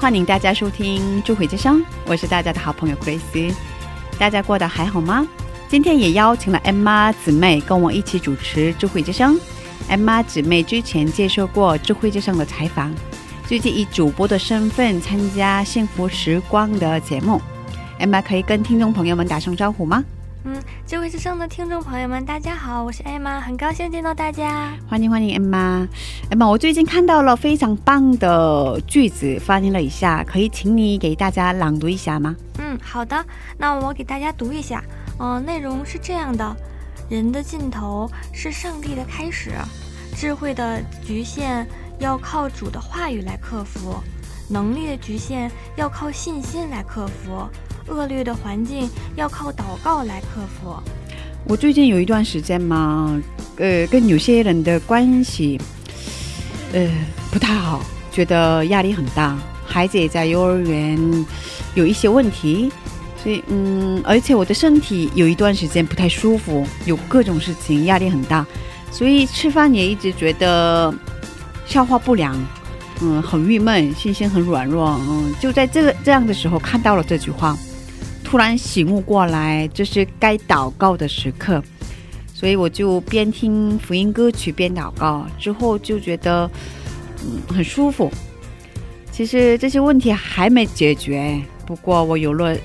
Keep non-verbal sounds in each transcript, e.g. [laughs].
欢迎大家收听《智慧之声》，我是大家的好朋友 Grace。大家过得还好吗？今天也邀请了 Emma 姊妹跟我一起主持《智慧之声》。Emma 姊妹之前接受过《智慧之声》的采访，最近以主播的身份参加《幸福时光》的节目。Emma 可以跟听众朋友们打声招呼吗？嗯，智慧之声的听众朋友们，大家好，我是艾玛，很高兴见到大家。欢迎欢迎艾玛。艾玛。我最近看到了非常棒的句子，翻译了一下，可以请你给大家朗读一下吗？嗯，好的，那我给大家读一下。嗯、内容是这样的：人的尽头是上帝的开始，智慧的局限要靠主的话语来克服，能力的局限要靠信心来克服，恶劣的环境要靠祷告来克服。我最近有一段时间嘛，呃，跟有些人的关系，呃，不太好，觉得压力很大。孩子也在幼儿园有一些问题，所以嗯，而且我的身体有一段时间不太舒服，有各种事情，压力很大，所以吃饭也一直觉得消化不良，嗯，很郁闷，信心很软弱，嗯，就在这个这样的时候看到了这句话。突然醒悟过来，这是该祷告的时刻，所以我就边听福音歌曲边祷告，之后就觉得嗯很舒服。其实这些问题还没解决，不过我有了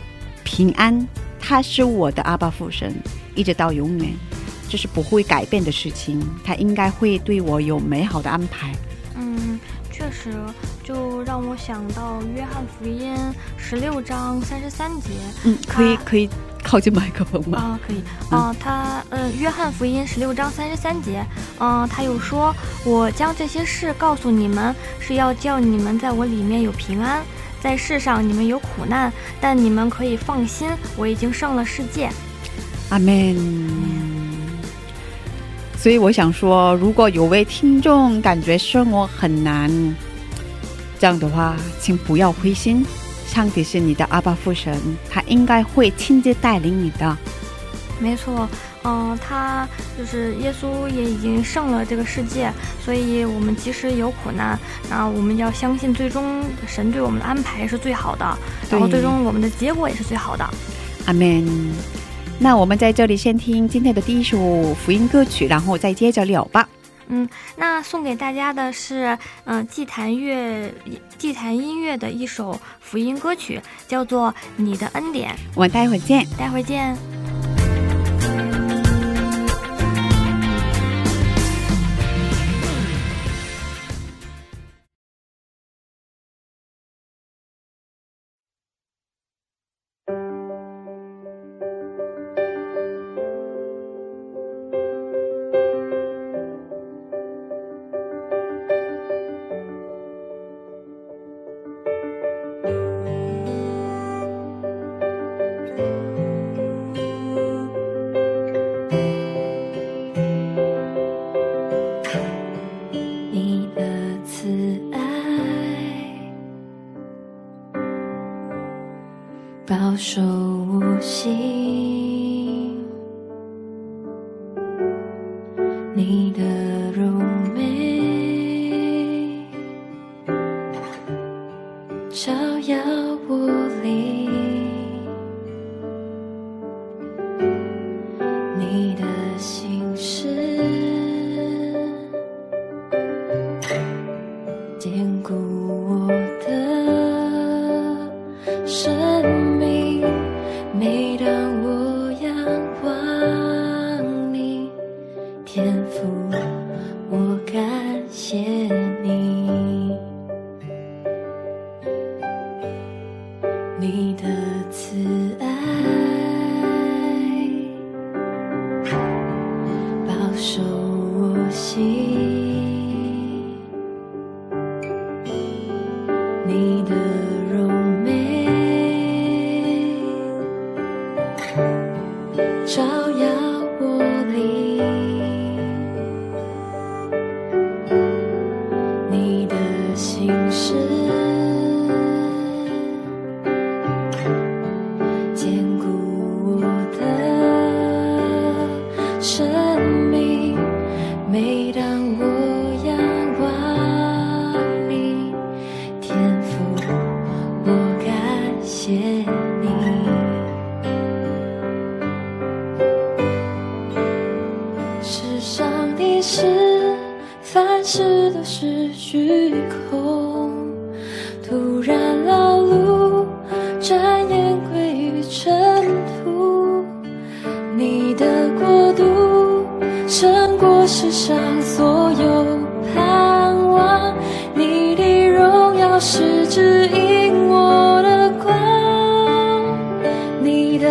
平安，他是我的阿爸父神，一直到永远，这是不会改变的事情，他应该会对我有美好的安排。嗯，确实，就让我想到约翰福音十六章三十三节。嗯，可以可以靠近麦克风吗？啊，可以啊，他呃，约翰福音十六章三十三节，嗯、他又说，我将这些事告诉你们，是要叫你们在我里面有平安，在世上你们有苦难，但你们可以放心，我已经胜了世界。阿门。所以我想说，如果有位听众感觉生活很难，这样的话，请不要灰心。上帝是你的阿爸父神，他应该会亲自带领你的。没错，嗯、他就是耶稣也已经胜了这个世界，所以我们即使有苦难，那，我们要相信最终神对我们的安排是最好的，然后最终我们的结果也是最好的。阿门。那我们在这里先听今天的第一首福音歌曲，然后再接着聊吧。嗯，那送给大家的是，嗯、祭坛乐、祭坛音乐的一首福音歌曲，叫做《你的恩典》。我们待会儿见。待会儿见。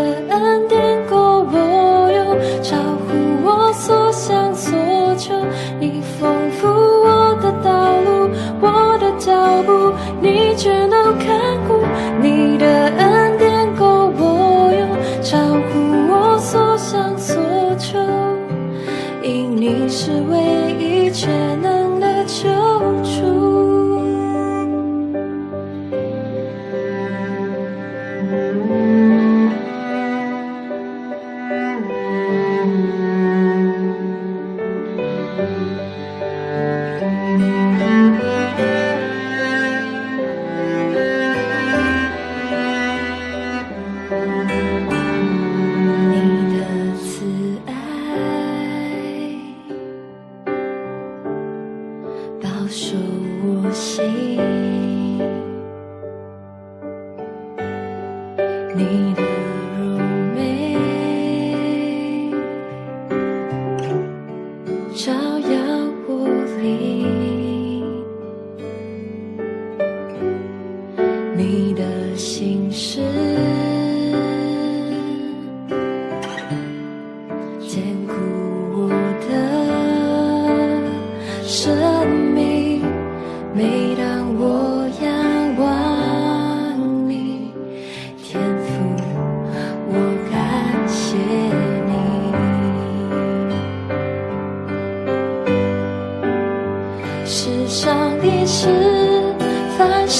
恩典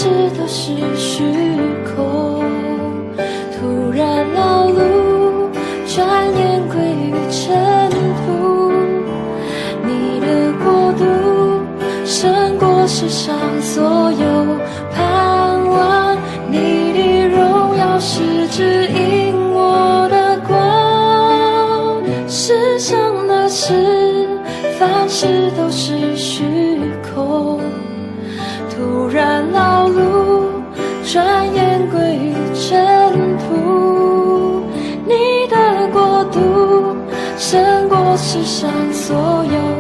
事都是世上所有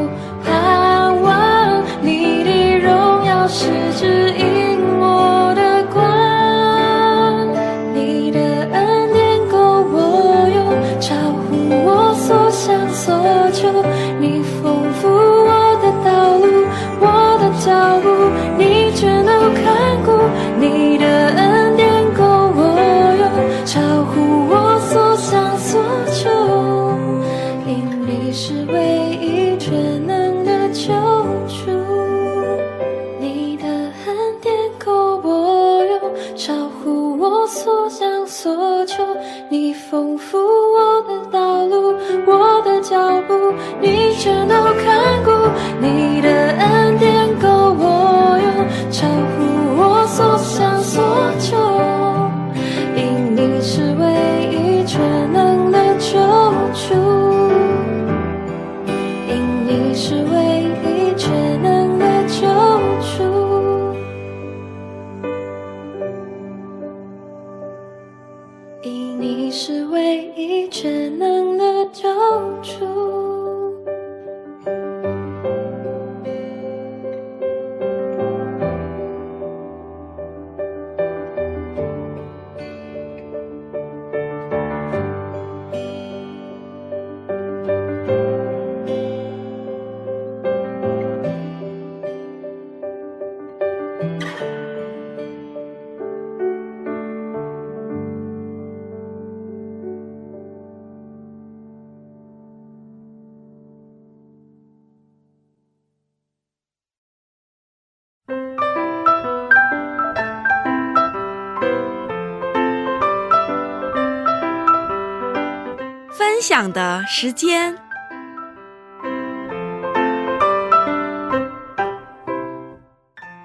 享的时间。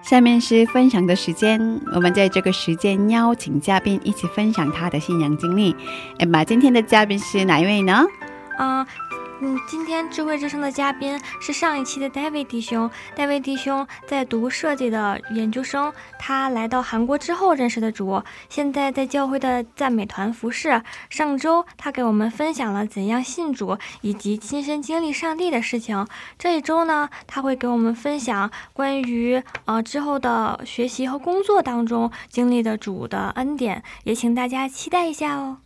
下面是分享的时间，我们在这个时间邀请嘉宾一起分享他的信仰经历。哎妈，今天的嘉宾是哪一位呢？啊、嗯，今天智慧之声的嘉宾是上一期的 David 弟兄。David 弟兄在读设计的研究生，他来到韩国之后认识的主，现在在教会的赞美团服侍。上周他给我们分享了怎样信主以及亲身经历上帝的事情。这一周呢，他会给我们分享关于呃之后的学习和工作当中经历的主的恩典，也请大家期待一下哦。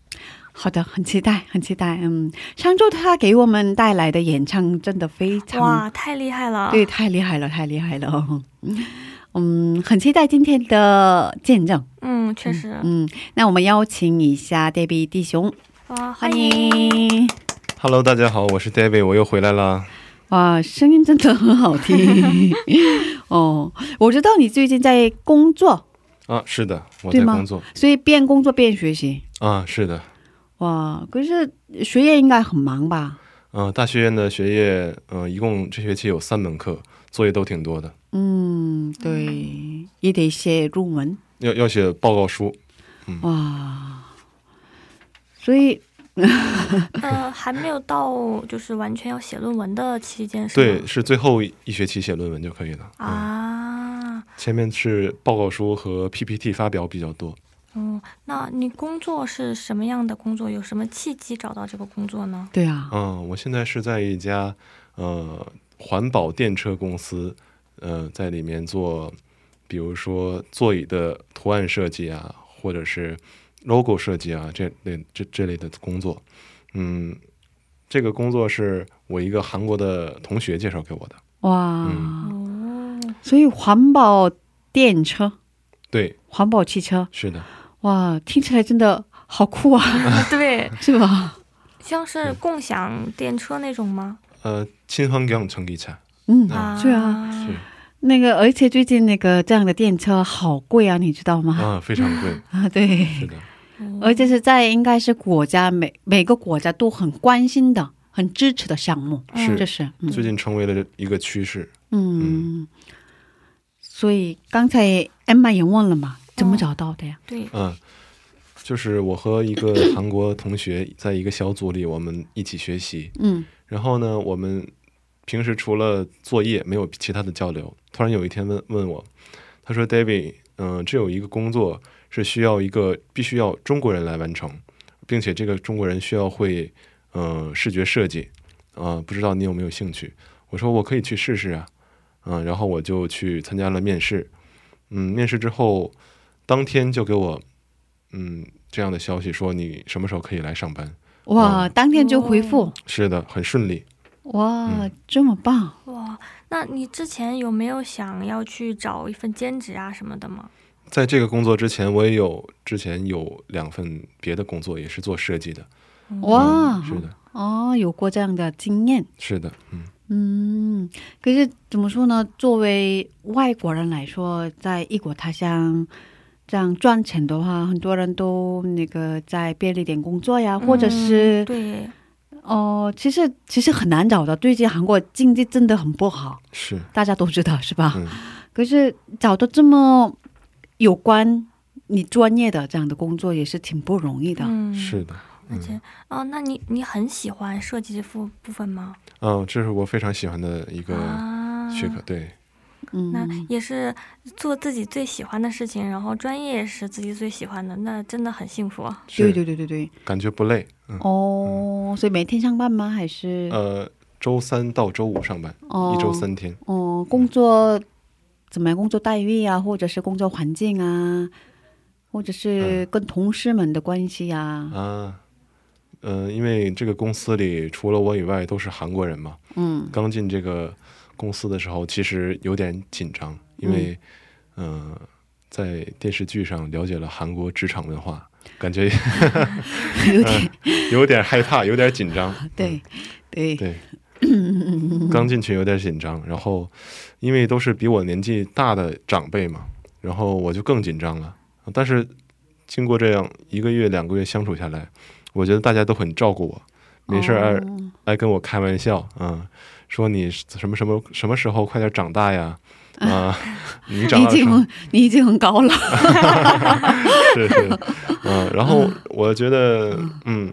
好的，很期待，很期待。嗯，上周他给我们带来的演唱真的非常哇，太厉害了！对，太厉害了，太厉害了。[laughs] 嗯，很期待今天的见证。嗯，确实。嗯，那我们邀请一下 David 弟兄，哇，欢欢迎！迎。Hello，大家好，我是 David，我又回来啦。哇，声音真的很好听。[laughs] 哦，我知道你最近在工作，啊，是的，我在工作。所以边工作边学习。啊，是的，哇，可是学业应该很忙吧？嗯、大学院的学业，嗯、一共这学期有三门课，作业都挺多的，嗯，对，也得写论文。要要写报告书。哇，所以 [laughs] 呃，还没有到就是完全要写论文的期间，是对，是最后一学期写论文就可以了。嗯，啊，前面是报告书和 PPT 发表比较多。嗯，那你工作是什么样的工作？有什么契机找到这个工作呢？对啊，嗯，我现在是在一家呃环保电车公司，呃，在里面做，比如说座椅的图案设计啊，或者是 logo 设计啊，这类这这类的工作。嗯，这个工作是我一个韩国的同学介绍给我的。哇，嗯哦，所以环保电车、对，环保汽车，是的，哇，听起来真的好酷啊，[laughs] 对，是吧？像是共享电车那种吗？呃，亲환경전기차，嗯，啊，是啊，是那个，而且最近那个这样的电车好贵啊，你知道吗？啊，非常贵，[laughs] 啊，对，是的，哦而且是在应该是国家每每个国家都很关心的、很支持的项目，是这是，嗯最近成为了一个趋势。嗯，所以刚才 Emma 也问了嘛， 怎么找到的呀？对，嗯，就是我和一个 [coughs] 韩国同学在一个小组里，我们一起学习。嗯然后呢，我们平时除了作业没有其他的交流。突然有一天问问我，他说：“David，嗯、这有一个工作是需要一个必须要中国人来完成，并且这个中国人需要会嗯、呃视觉设计，啊、不知道你有没有兴趣？”我说：“我可以去试试啊。”嗯，然后我就去参加了面试。嗯，面试之后，当天就给我嗯这样的消息说你什么时候可以来上班。哇，当天就回复，是的，很顺利。哇，嗯这么棒！哇，那你之前有没有想要去找一份兼职啊什么的吗？在这个工作之前，我也有之前有两份别的工作，也是做设计的。哇，嗯是的，哦，有过这样的经验，是的，嗯，嗯，可是怎么说呢？作为外国人来说，在异国他乡这样赚钱的话，很多人都那个在便利店工作呀，或者是嗯、对，哦、其实其实很难找的。最近韩国经济真的很不好，是，大家都知道是吧？嗯，可是找到这么有关你专业的这样的工作，也是挺不容易的。嗯，是的，而且哦，那你你很喜欢设计这部部分吗？嗯，这是我非常喜欢的一个啊，学科。对，那嗯，也是做自己最喜欢的事情，然后专业也是自己最喜欢的，那真的很幸福。啊 [laughs] 对对对对对。感觉不累。嗯，哦，所以每天上班吗？还是、呃，周三到周五上班，哦一周三天。哦，工作怎么样？工作待遇啊，或者是工作环境啊，或者是跟同事们的关系啊？啊，呃，因为这个公司里除了我以外都是韩国人嘛，嗯刚进这个公司的时候，其实有点紧张，因为，嗯、呃，在电视剧上了解了韩国职场文化，感觉 [laughs] 有点、有点害怕，有点紧张。[laughs] 对对对，[laughs] 刚进去有点紧张，然后因为都是比我年纪大的长辈嘛，然后我就更紧张了。但是经过这样一个月、两个月相处下来，我觉得大家都很照顾我，没事儿爱、哦爱跟我开玩笑，嗯，说你什么什么什么时候快点长大呀？[laughs] 啊，你长你已大的时候。经很你已经很高了，[laughs] 是是，嗯，然后我觉得，嗯，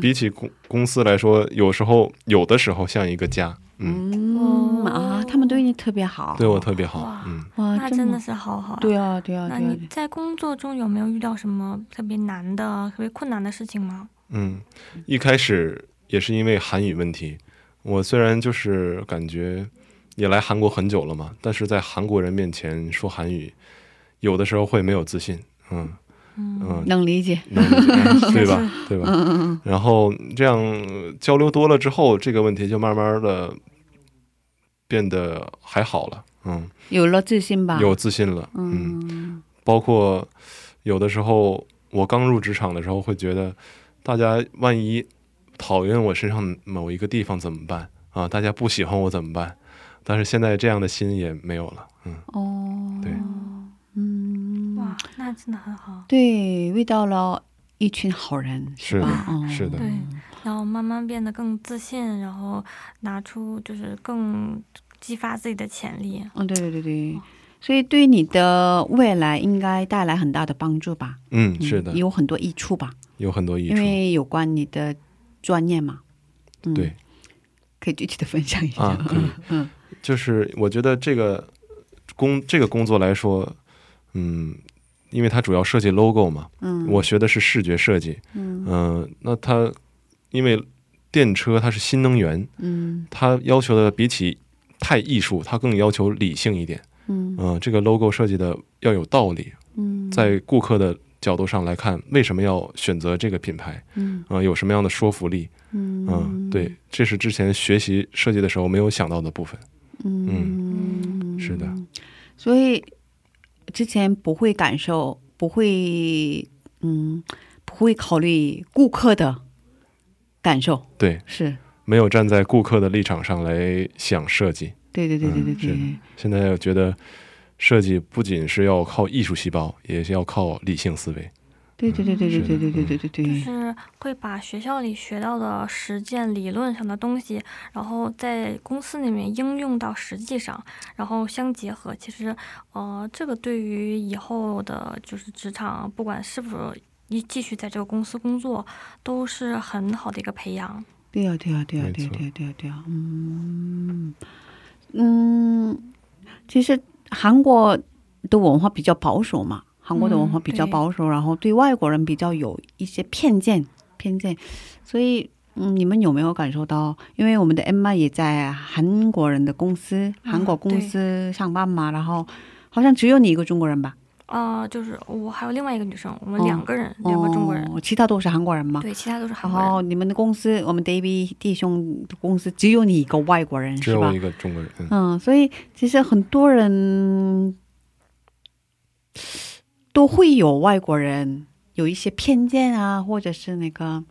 比起公公司来说，有时候有的时候像一个家，嗯，嗯啊，他们对你特别好，对我特别好哇，嗯，哇，那真的。是好好。对啊对啊那对啊。你，在工作中有没有遇到什么特别难的、特别困难的事情吗？嗯，一开始也是因为韩语问题，我虽然就是感觉也来韩国很久了嘛，但是在韩国人面前说韩语，有的时候会没有自信，嗯嗯，能理解，能理解对吧？[laughs] 对吧？嗯嗯嗯，然后这样呃交流多了之后，这个问题就慢慢的变得还好了，嗯，有了自信吧，有自信了，嗯，嗯。包括有的时候我刚入职场的时候，会觉得大家万一讨厌我身上某一个地方怎么办啊？大家不喜欢我怎么办？但是现在这样的心也没有了，嗯，哦，对，嗯，哇，那真的很好。对，遇到了一群好人，是吧？的，哦是的，对，然后慢慢变得更自信，然后拿出就是更激发自己的潜力。嗯，对对对对，所以对你的未来应该带来很大的帮助吧？嗯，嗯是的，有很多益处吧？有很多益处因，为有关你的专业嘛。嗯，对，可以具体的分享一下。啊，可以，[laughs] 嗯。就是我觉得这个工这个工作来说，嗯，因为它主要设计 logo 嘛，嗯，我学的是视觉设计，嗯。嗯、那它因为电车它是新能源，嗯。它要求的比起太艺术，它更要求理性一点，嗯。嗯、这个 logo 设计的要有道理，嗯，在顾客的角度上来看，为什么要选择这个品牌？嗯。嗯、有什么样的说服力？嗯。嗯，对，这是之前学习设计的时候没有想到的部分。嗯。是的，所以之前不会感受，不会嗯，不会考虑顾客的感受，对，是。没有站在顾客的立场上来想设计。对对对对对对的，现在我觉得设计不仅是要靠艺术细胞，也是要靠理性思维。对对对对对对对对对对就对，是会把学校里学到的实践理论上的东西，然后在公司里面应用到实际上，然后相结合。其实，呃，这个对于以后的就是职场，不管是否一继续在这个公司工作，都是很好的一个培养。对呀对呀对呀对呀对呀对呀，嗯嗯，其实韩国的文化比较保守嘛，韩国的文化嗯比较保守，然后对外国人比较有一些偏见偏见，所以。嗯，你们有没有感受到？因为我们的 Emma 也在韩国人的公司、韩国公司上班嘛，然后好像只有你一个中国人吧？啊、就是我还有另外一个女生，我们哦两个人，两个中国人，哦，其他都是韩国人吗？对，其他都是韩国人。哦你们的公司，我们 David 弟兄的公司只有你一个外国人，是吧只有一？个中国人，嗯，嗯，所以其实很多人都会有外国人有一些偏见啊，或者是那个，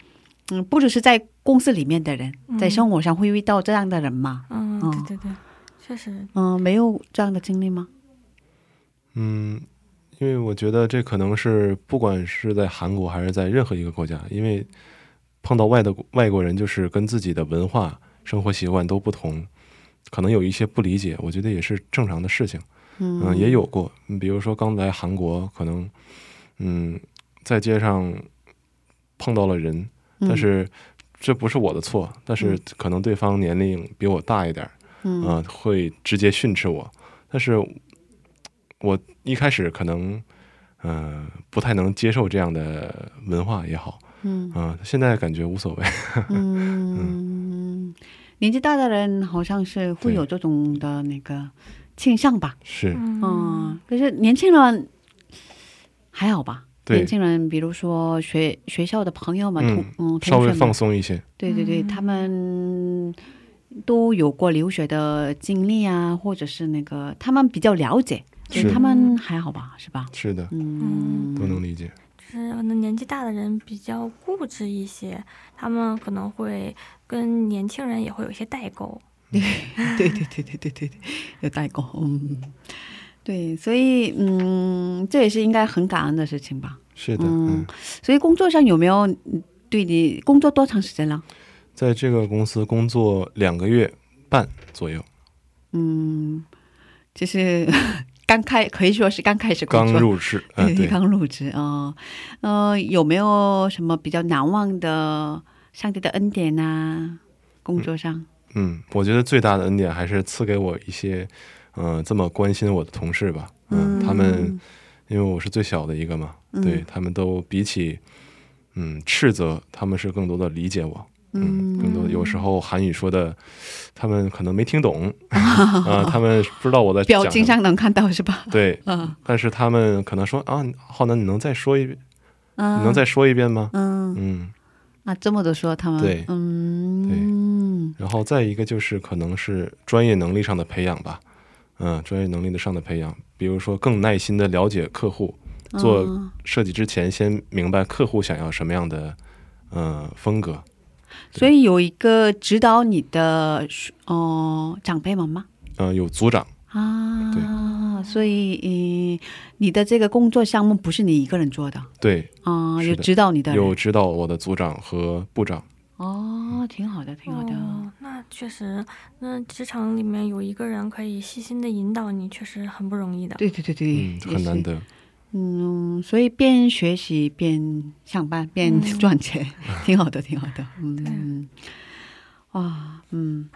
嗯，不只是在公司里面的人，嗯在生活上会遇到这样的人嘛？嗯，哦对对对，确实，嗯，没有这样的经历吗？嗯，因为我觉得这可能是不管是在韩国还是在任何一个国家，因为碰到外的外国人，就是跟自己的文化、生活习惯都不同，可能有一些不理解，我觉得也是正常的事情。嗯嗯，也有过，嗯比如说刚来韩国，可能嗯在街上碰到了人，嗯但是这不是我的错，但是可能对方年龄比我大一点儿，嗯啊、会直接训斥我。但是我一开始可能，呃，不太能接受这样的文化也好，嗯啊、现在感觉无所谓。[laughs] 嗯，年纪大的人好像是会有这种的那个倾向吧？是，嗯嗯，可是年轻人还好吧？对年轻人，比如说学学校的朋友们，嗯同嗯，稍微放松一些。对对对，嗯他们都有过留学的经历啊，或者是那个他们比较了解，所以是他们还好吧？是吧？是的，嗯，都能理解。就是可能年纪大的人比较固执一些，他们可能会跟年轻人也会有一些代沟。[laughs] 对对对对对对对，有代沟，嗯，对，所以嗯，这也是应该很感恩的事情吧。是的，嗯嗯，所以工作上有没有嗯对你工作多长时间了？在这个公司工作两个月半左右，嗯，就是刚开，可以说是刚开始工刚，入职，嗯、对，刚入职啊。呃，有没有什么比较难忘的上帝的恩典呐、工作上，嗯，我觉得最大的恩典还是赐给我一些，嗯、这么关心我的同事吧，嗯，他们因为我是最小的一个嘛，对他们都比起，嗯，斥责，他们是更多的理解我，嗯，更多有时候韩语说的，他们可能没听懂，[laughs] 啊、他们不知道我在表情上能看到是吧？对，嗯但是他们可能说啊，浩南，你能再说一遍？嗯你能再说一遍吗？嗯嗯，啊，这么多说他们对嗯然后再一个就是可能是专业能力上的培养吧，嗯，专业能力的上的培养，比如说更耐心的了解客户，做嗯设计之前先明白客户想要什么样的呃风格，所以有一个指导你的哦、长辈们吗？呃，有组长，啊，所以嗯，你的这个工作项目不是你一个人做的？对，啊，有指导你的有指导我的组长和部长，哦，挺好的，挺好的。哦，那确实，那职场里面有一个人可以细心的引导你，确实很不容易的。对对对对，嗯，很难得，嗯，所以边学习边上班边嗯 [laughs] 赚钱，挺好的，挺好的。嗯，哇，嗯，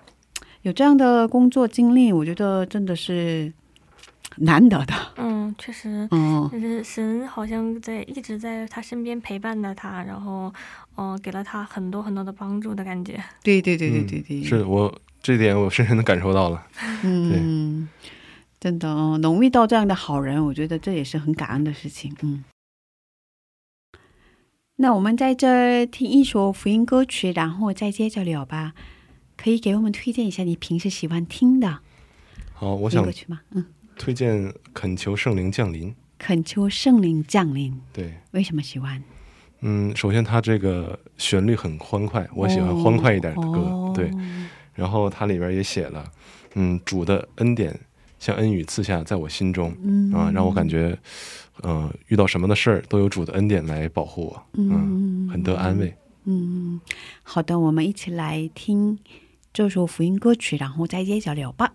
有这样的工作经历，我觉得真的是难得的。嗯，确实，嗯就是神好像在一直在他身边陪伴着他，然后，嗯、给了他很多很多的帮助的感觉。对对对对嗯对对，是我这点我深深的感受到了，嗯，真的哦，能遇到这样的好人，我觉得这也是很感恩的事情。嗯，那我们在这儿听一首福音歌曲，然后再接着聊吧。可以给我们推荐一下你平时喜欢听的好，我想福音歌曲吗？嗯，推荐恳求圣灵降临，恳求圣灵降临，对。为什么喜欢？嗯，首先它这个旋律很欢快，我喜欢欢快一点的歌，哦对。然后它里边也写了，嗯，主的恩典像恩雨赐下在我心中，嗯啊，让我感觉，呃，遇到什么的事儿都有主的恩典来保护我，嗯，很得安慰。嗯，好的，我们一起来听这首福音歌曲，然后再接着聊吧。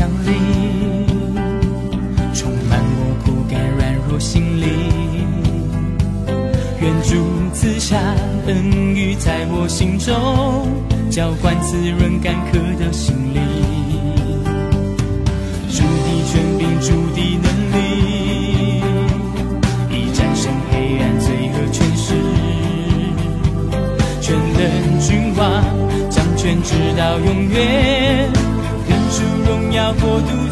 降临，充满我枯干软弱心灵。愿主赐下恩雨在我心中，浇灌滋润干渴的心灵。主的权柄，主的能力，已战胜黑暗罪恶权势。全能君王，掌权直到永远，孤独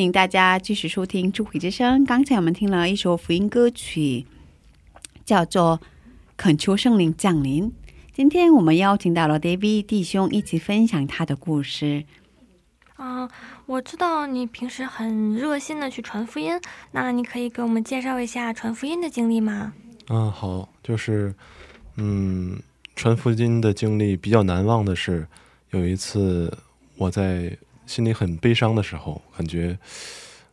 欢迎大家继续收听《智慧之声》。刚才我们听了一首福音歌曲，叫做《恳求圣灵降临》。今天我们邀请到了 David 弟兄一起分享他的故事。啊、我知道你平时很热心的去传福音，那你可以给我们介绍一下传福音的经历吗？嗯，好，就是，嗯，传福音的经历比较难忘的是，有一次我在心里很悲伤的时候，感觉，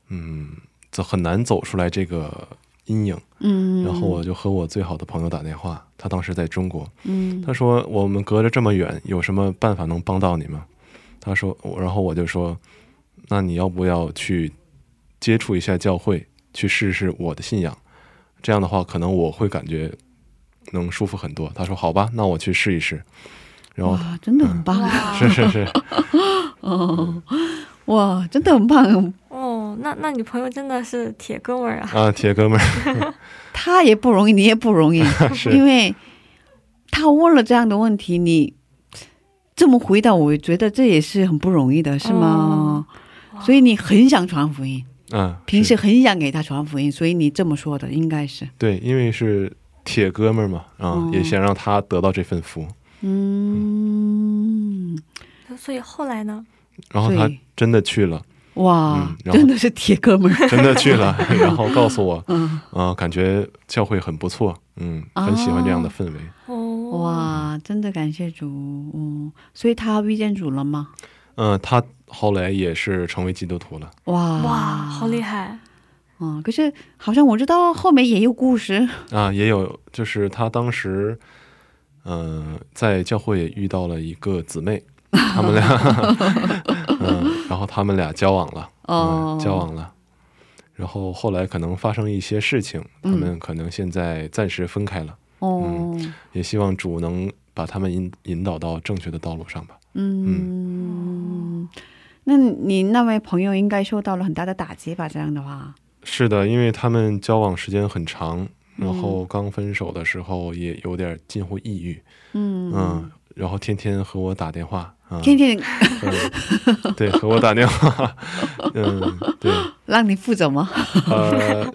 嗯，走很难走出来这个阴影。嗯，然后我就和我最好的朋友打电话，他当时在中国，嗯他说我们隔着这么远，有什么办法能帮到你吗？他说，然后我就说，那你要不要去接触一下教会，去试试我的信仰？这样的话，可能我会感觉能舒服很多。他说好吧，那我去试一试。然后哇，真的很棒，哇是是是，哦，[laughs] 哇，真的很棒。哦，那那你朋友真的是铁哥们儿啊！啊，铁哥们儿，[laughs] 他也不容易，你也不容易，[laughs] 是因为他问了这样的问题，你这么回答，我觉得这也是很不容易的，是吗？哇所以你很想传福音，嗯，平时很想给他传福音，所以你这么说的应该是，对，因为是铁哥们儿嘛，啊，哦也想让他得到这份福。嗯，所以后来呢？然后他真的去了，哇，嗯 [laughs] 真的是铁哥们儿，[laughs] 真的去了，[laughs] 然后告诉我，嗯，啊、感觉教会很不错，嗯，很喜欢这样的氛围。哦，哇，真的感谢主，嗯，所以他遇见主了吗？嗯、他后来也是成为基督徒了。哇哇，好厉害！嗯，可是好像我知道后面也有故事，啊，也有，就是他当时，嗯、在教会也遇到了一个姊妹，他们俩，[laughs] 嗯，然后他们俩交往了，哦。嗯，交往了，然后后来可能发生一些事情，他嗯们可能现在暂时分开了，哦，也希望主能把他们引引导到正确的道路上吧。嗯，那你那位朋友应该受到了很大的打击吧？这样的话，是的，因为他们交往时间很长，然嗯后刚分手的时候也有点近乎抑郁，嗯。嗯，然后天天和我打电话，啊、天天。和对和我打电话，[laughs] 嗯，对，让你负责吗？呃，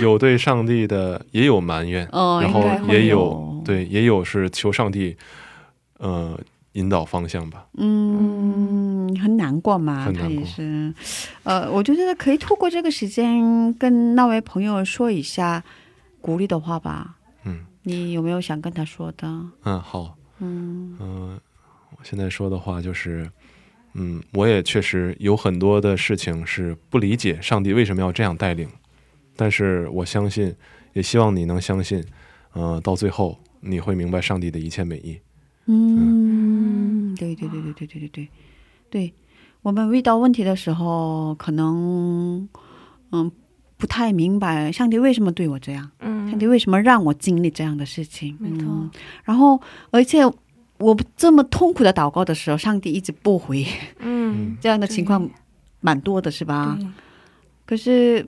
有对上帝的，也有埋怨，哦然后也有对，也有是求上帝，呃，引导方向吧。嗯，很难过嘛，他也是，呃，我觉得可以透过这个时间跟那位朋友说一下鼓励的话吧。嗯。你有没有想跟他说的？嗯，好，嗯。嗯、我现在说的话就是，嗯，我也确实有很多的事情是不理解上帝为什么要这样带领，但是我相信，也希望你能相信，呃，到最后你会明白上帝的一切美意。嗯，对对对对对对对对，对我们遇到问题的时候，可能嗯不太明白上帝为什么对我这样，嗯上帝为什么让我经历这样的事情。没错嗯，然后而且我这么痛苦的祷告的时候，上帝一直不回，嗯，这样的情况蛮多的，是吧？可是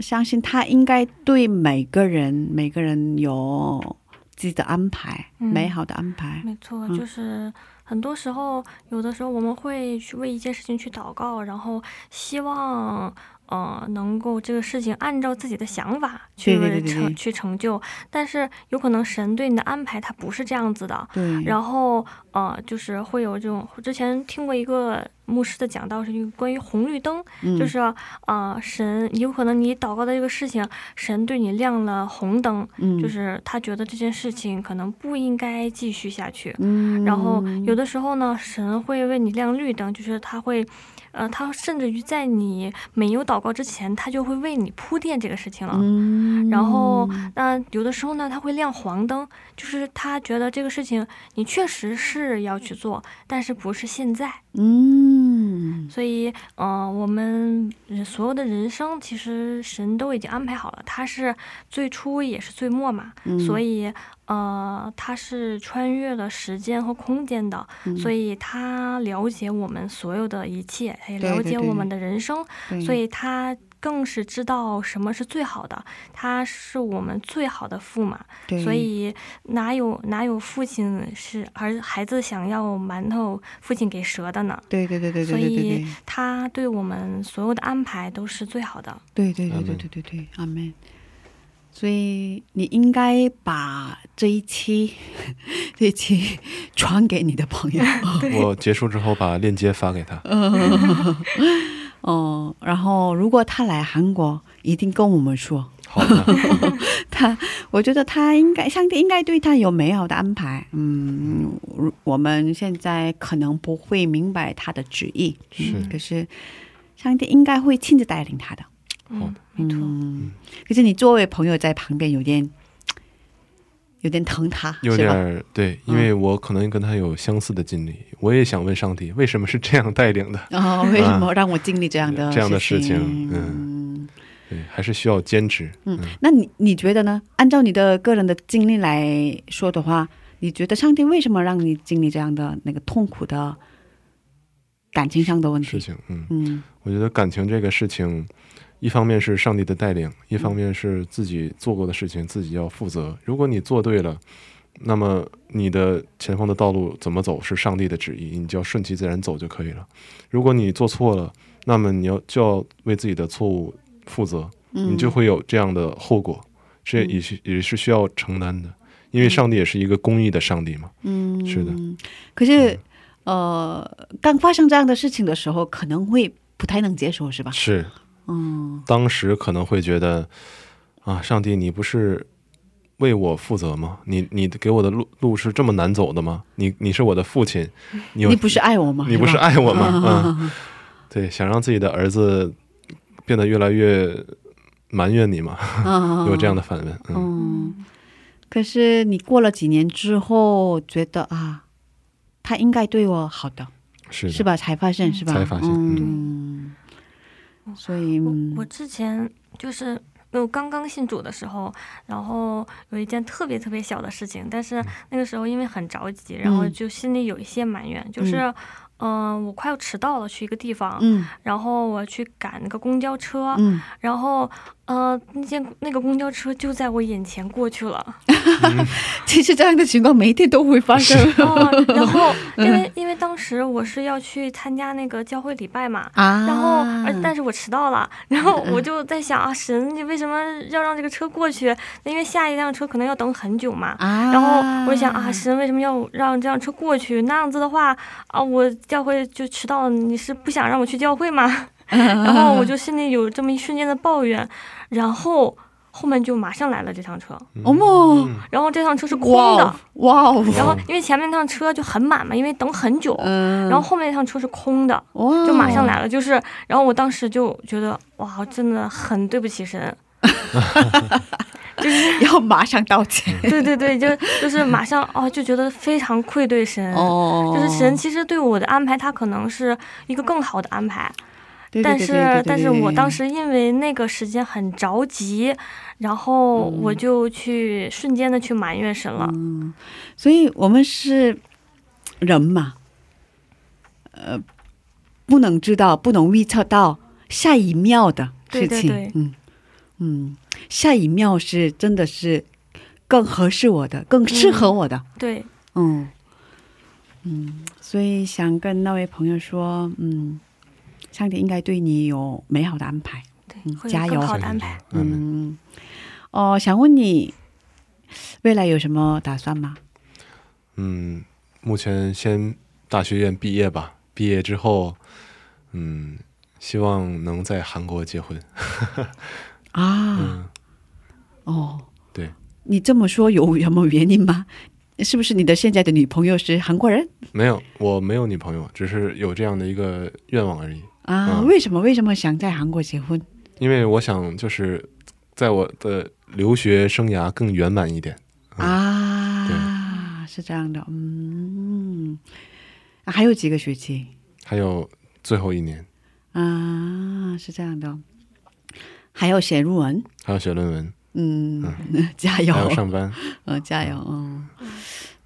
相信他应该对每个人每个人有自己的安排，嗯美好的安排。没错，嗯就是很多时候，有的时候我们会去为一件事情去祷告，然后希望。呃，能够这个事情按照自己的想法去成去成就，但是有可能神对你的安排他不是这样子的，对，然后呃，就是会有这种，之前听过一个牧师的讲道，是关于红绿灯，嗯。就是呃，神有可能你祷告的这个事情，神对你亮了红灯，嗯。就是他觉得这件事情可能不应该继续下去。嗯，然后。有的时候呢，神会为你亮绿灯，就是他会，呃，他甚至于在你没有祷告之前，他就会为你铺垫这个事情了。嗯，然后，那有的时候呢，他会亮黄灯，就是他觉得这个事情你确实是要去做，但是不是现在。嗯所以，嗯、我们所有的人生，其实神都已经安排好了，他是最初也是最末嘛，嗯所以，呃，他是穿越了时间和空间的，嗯所以他了解我们所有的一切，他也了解我们的人生，对所以他更是知道什么是最好的，他是我们最好的父嘛。所以哪有哪有父亲是儿孩子想要馒头，父亲给折的呢？对对对对对所对对以他对我们所有的安排都是最好的。对对对对对对对，阿门。所以你应该把这一期 [laughs] 这一期传给你的朋友，[laughs] 我结束之后把链接发给他。[laughs] 哦，然后如果他来韩国，一定跟我们说。好的，他，我觉得他应该，上帝应该对他有美好的安排。嗯，我们现在可能不会明白他的旨意，是嗯可是上帝应该会亲自带领他的。好没错。嗯，可是你作为朋友在旁边有点有点疼他，有？点对，因为我可能跟他有相似的经历，我也想问上帝，为什么是这样带领的？哦，为什么让我经历这样的啊这样的事情情？嗯对，还是需要坚持。嗯，那你你觉得呢？按照你的个人的经历来说的话，你觉得上帝为什么让你经历这样的那个痛苦的感情上的问题？事情，嗯，嗯我觉得感情这个事情，一方面是上帝的带领，一方面是自己做过的事情自己要负责。如果你做对了，那么你的前方的道路怎么走是上帝的旨意，你就要顺其自然走就可以了。如果你做错了，那么你要就要为自己的错误负责，嗯你就会有这样的后果，这也是也是需要承担的。因为上帝也是一个公义的上帝嘛，嗯，是的。可是、呃，刚发生这样的事情的时候，可能会不太能接受，是吧？是嗯当时可能会觉得啊，上帝，你不是为我负责吗？你你给我的路路是这么难走的吗？你你是我的父亲，你你不是爱我吗？你不是爱我吗？[laughs] 嗯，嗯对，想让自己的儿子变得越来越埋怨你嘛，嗯 [laughs] 有这样的反问。嗯，嗯，可是你过了几年之后，觉得啊，他应该对我好的，是的，是吧？才发现是吧？才发现嗯，所以我嗯。我之前就是我刚刚信主的时候，然后有一件特别特别小的事情，但是那个时候因为很着急，然后嗯。就心里有一些埋怨，就是。嗯、我快要迟到了，去一个地方，嗯。然后我去赶那个公交车，嗯，然后呃，那件那个公交车就在我眼前过去了，[laughs] 其实这样的情况每天都会发生哦，然后 [laughs] 因嗯为因为当时我是要去参加那个教会礼拜嘛，啊。然后，而但是我迟到了，然后我就在想啊，神，你为什么要让这个车过去？因为下一辆车可能要等很久嘛。啊，然后我想啊，神为什么要让这辆车过去？那样子的话啊，我教会就迟到了，你是不想让我去教会吗？[laughs] 然后我就心里有这么一瞬间的抱怨，然后后面就马上来了这趟车，어 머， 嗯。然后这趟车是空的哇哦，然后因为前面那趟车就很满嘛，因为等很久，嗯，然后后面那趟车是空的。哇，就马上来了，就是，然后我当时就觉得，哇，真的很对不起神，[laughs] 就是，[laughs] 要马上道歉。对对对，就就是马上哦，就觉得非常愧对神，哦，就是神其实对我的安排，他可能是一个更好的安排，对，对但是但是我当时因为那个时间很着急，然后嗯我就去瞬间的去埋怨神了，嗯，所以我们是人嘛，呃，不能知道，不能预测到下一秒的事情，对对对。嗯嗯，下一秒是真的是更合适我的，更适合我的，对，嗯。嗯，所以想跟那位朋友说，嗯，上帝应该对你有美好的安排，对加油好的安排。嗯，嗯，哦，想问你未来有什么打算吗？嗯，目前先大学院毕业吧，毕业之后，嗯，希望能在韩国结婚。啊，嗯，哦，对，你这么说有什么原因吗？是不是你的现在的女朋友是韩国人没有，我没有女朋友，只是有这样的一个愿望而已。啊？嗯为什么为什么想在韩国结婚？因为我想就是在我的留学生涯更圆满一点。嗯啊，是这样的，嗯，啊还有几个学期还有最后一年啊？是这样的，还要写论文，还要写论文，嗯，加油还，要上班。嗯，加油，嗯，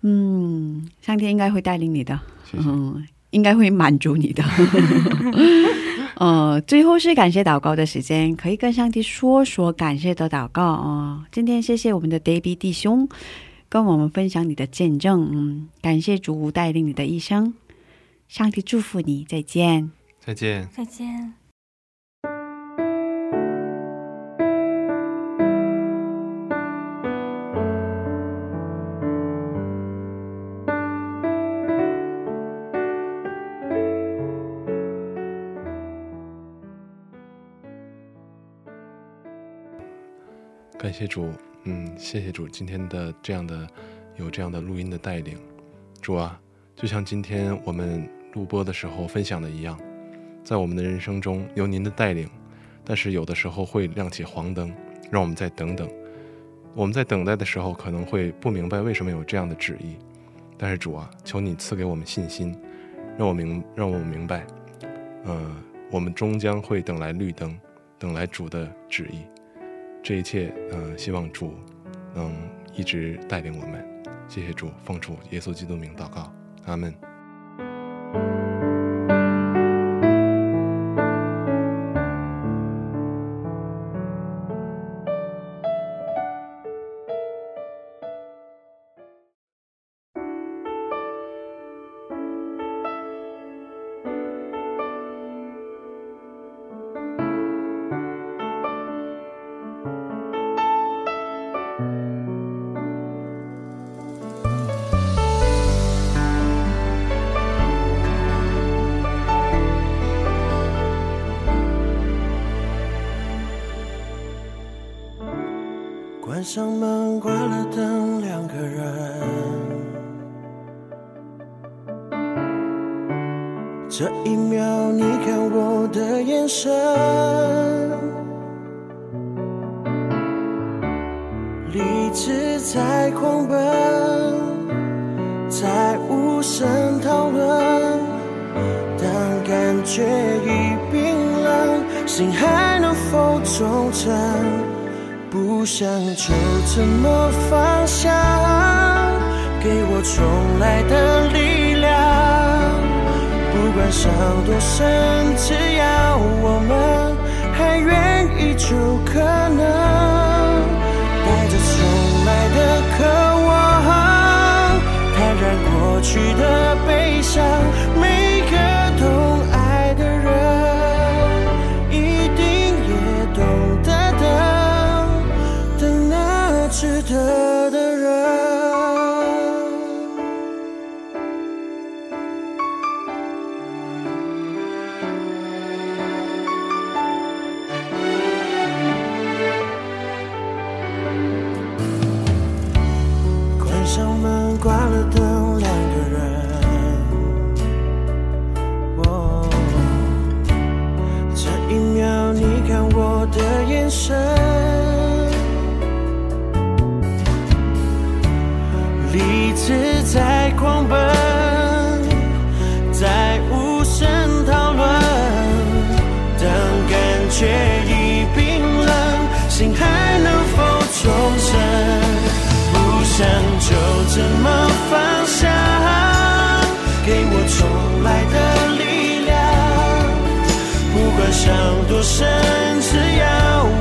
嗯，上天应该会带领你的，谢谢。嗯，应该会满足你的。[laughs] 呃，最后是感谢祷告的时间，可以跟上帝说说感谢的祷告啊、今天谢谢我们的 David 弟兄跟我们分享你的见证，嗯，感谢主带领你的一生，上帝祝福你，再见。再见。再见。感谢主，嗯，谢谢主，今天的这样的有这样的录音的带领，主啊，就像今天我们录播的时候分享的一样，在我们的人生中有您的带领，但是有的时候会亮起黄灯，让我们再等等。我们在等待的时候可能会不明白为什么有这样的旨意，但是主啊，求你赐给我们信心，让我明让我明白，呃，我们终将会等来绿灯，等来主的旨意。这一切，嗯、希望主能一直带领我们。谢谢主，奉主耶稣基督名祷告，阿门。却已冰冷，心还能否忠诚？不想就这么放下，给我重来的力量。不管伤多深，只要我们还愿意，就可能带着重来的渴望，坦然过去的悲伤。每个只要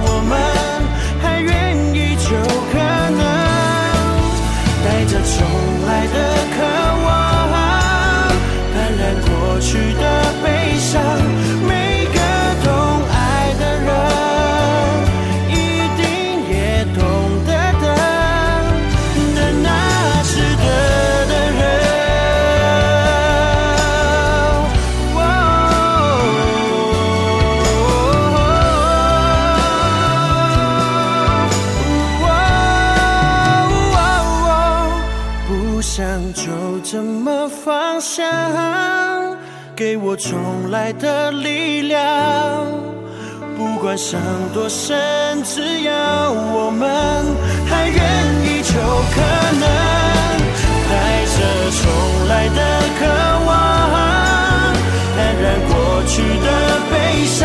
我们还愿意，就可能带着重来的给我重来的力量。不管伤多深，只要我们还愿意，就可能带着重来的渴望，淡然过去的悲伤。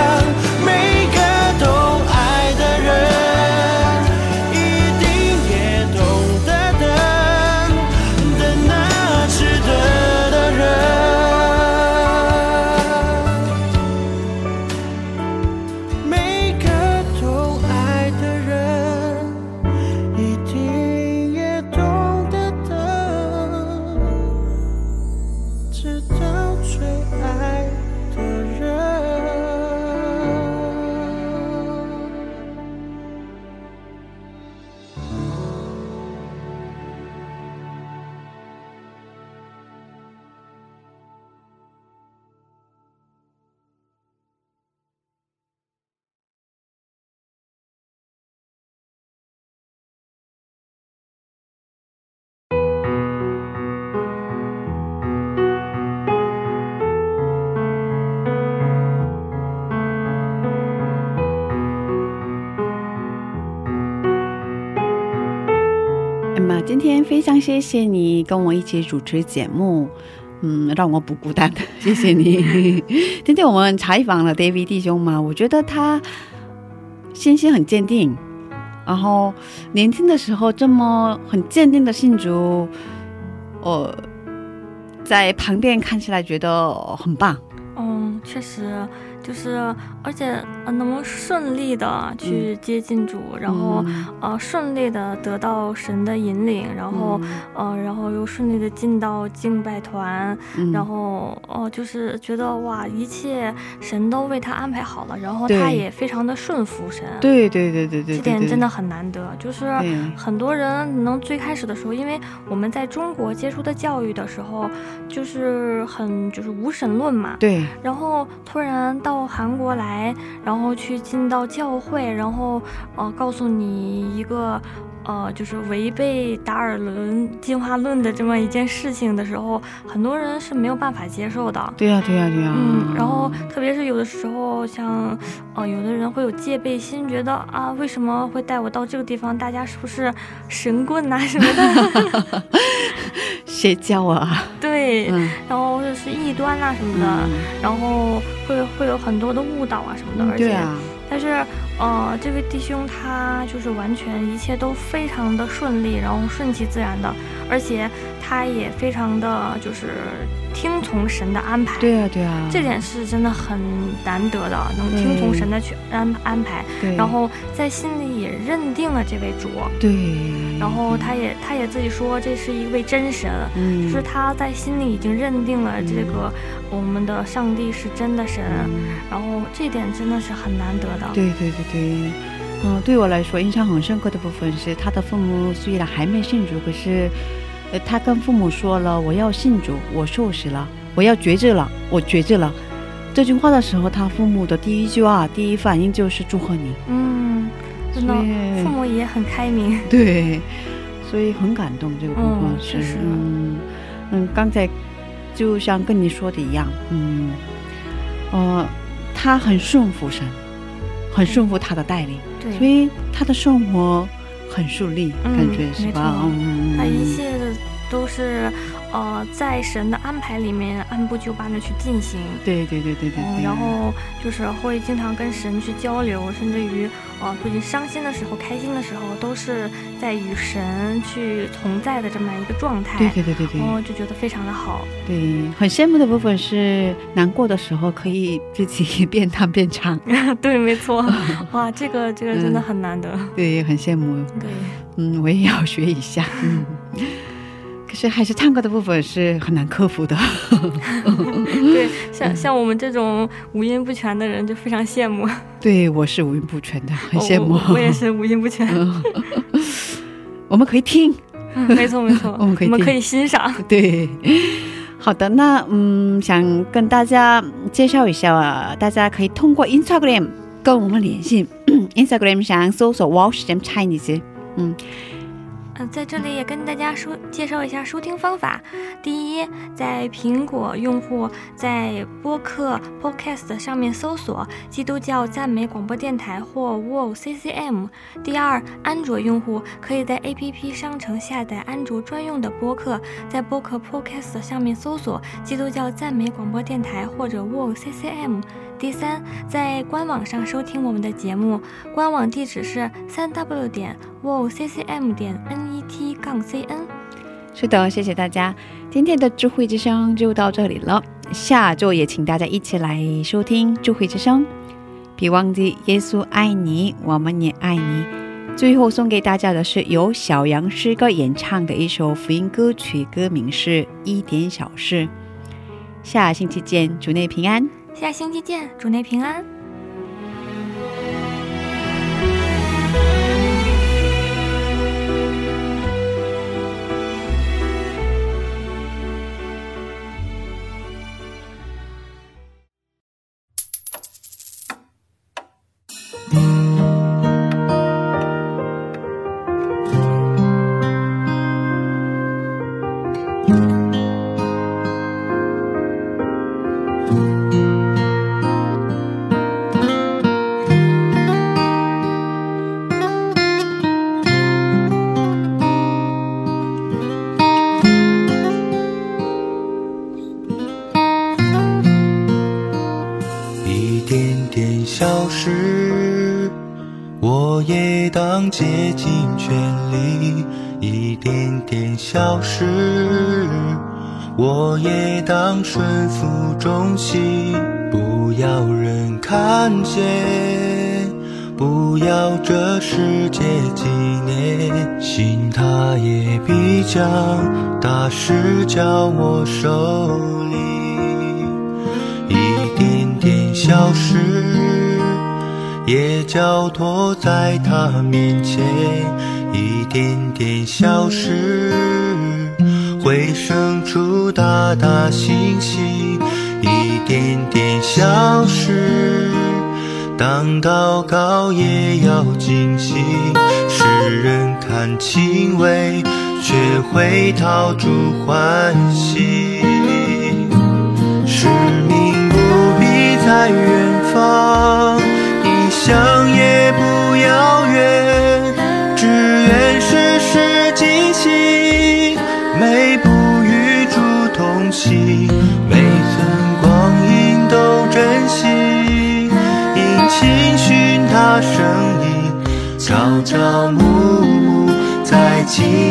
今天非常谢谢你跟我一起主持节目，嗯，让我不孤单，[laughs] 谢谢你。[laughs] 今天我们采访了 David 弟兄嘛，我觉得他信心很坚定，然后年轻的时候这么很坚定的信主，我、在旁边看起来觉得很棒。嗯，确实，就是而且呃能顺利的去接近主，然后嗯。呃顺利的得到神的引领，然后、呃然后又顺利的进到敬拜团，嗯。然后哦、就是觉得哇一切神都为他安排好了，然后他也非常的顺服神，对对对对对对这点，真的很难得，就是很多人能最开始的时候，因为我们在中国接触的教育的时候，就是很就是无神论嘛，对。然后突然到韩国来，然后去进到教会，然后呃告诉你一个呃就是违背达尔文进化论的这么一件事情的时候，很多人是没有办法接受的。对呀、对呀、对呀、嗯，然后特别是有的时候，像，呃，有的人会有戒备心，觉得啊，为什么会带我到这个地方？大家是不是神棍呐、什么的？[laughs] 谁教我啊，对，嗯。然后是异端啊什么的，嗯。然后会会有很多的误导啊什么的，而且，但是，呃，这位弟兄他就是完全一切都非常的顺利，然后顺其自然的，而且他也非常的就是听从神的安排。对啊，对啊，这点是真的很难得的，能听从神的去安安排，对，然后在心里也认定了这位主，对，然后他也他也自己说这是一位真神，嗯，就是他在心里已经认定了这个我们的上帝是真的神，嗯然后这点真的是很难得的。对对对对，嗯，对我来说印象很深刻的部分是，他的父母虽然还没信主，可是，呃，他跟父母说了我要信主，我受洗了，我要觉知了，我觉知了。这句话的时候，他父母的第一句话、第一反应就是祝贺你。嗯，真的，父母也很开明。对，所以很感动这个部分嗯是，嗯嗯，刚才就像跟你说的一样，嗯，呃，他很顺服神，很顺服他的带领，所，以他的生活很顺利，嗯感觉是吧？嗯，他一切的都是呃在神的安排里面按部就班的去进行。对对对对对然后就是会经常跟神去交流，甚至于，呃，不仅伤心的时候、开心的时候，都是在与神去同在的这么一个状态。对对对对对然后就觉得非常的好。对，很羡慕的部分是难过的时候可以自己 [laughs] 变大变长，[laughs] 对，没错。[laughs] 哇，这个这个真的很难得。对，很羡慕。对，嗯，我也要学一下。是还是唱歌的部分是很难克服的。[laughs] 对，像像我们这种五音不全的人就非常羡慕，[laughs] 对，我是五音不全的，很羡慕。我我我也是五音不全。嗯 [laughs] 我们可以听，嗯没错没错，我们可以我们可以欣赏。对。好的，那嗯，想跟大家介绍一下啊，大家可以通过 Instagram 跟我们联系，Instagram 上搜索 Watch them Chinese，嗯，嗯，在这里也跟大家说介绍一下收听方法。第一，在苹果用户在播客 Podcast 上面搜索“基督教赞美广播电台”或 “Wow CCM”。第二，安卓用户可以在 APP 商城下载安卓专用的播客，在播客 Podcast 上面搜索“基督教赞美广播电台”或者 “Wow CCM”。第三，在官网上收听我们的节目，官网地址是三 w 点 w o c c m 点 n e t 杠 c n。是的，谢谢大家，今天的智慧之声就到这里了。下周也请大家一起来收听智慧之声，别忘记耶稣爱你，我们也爱你。最后送给大家的是由小杨诗歌演唱的一首福音歌曲，歌名是《一点小事》。下星期见，主内平安。下星期见主内平安。消失我也当顺服中心不要人看见不要这世界纪念心他也必将大事交我手里一点点消失也交托在他面前一点点消失会生出大大星星，一点点消失。当祷告也要惊喜，世人看轻微，却会逃出欢喜。使命不必在远方，异乡也。朝暮暮在寂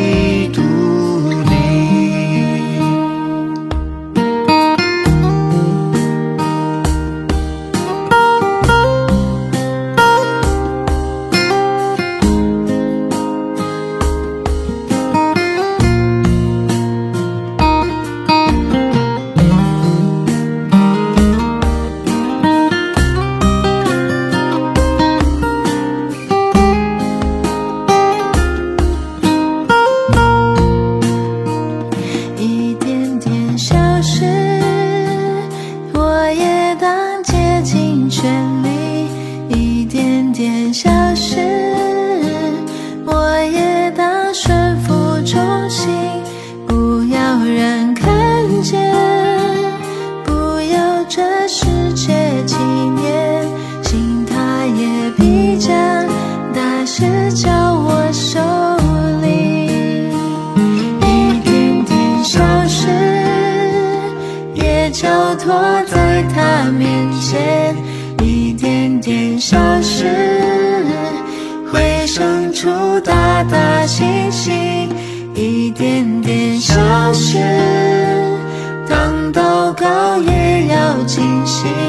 惊喜。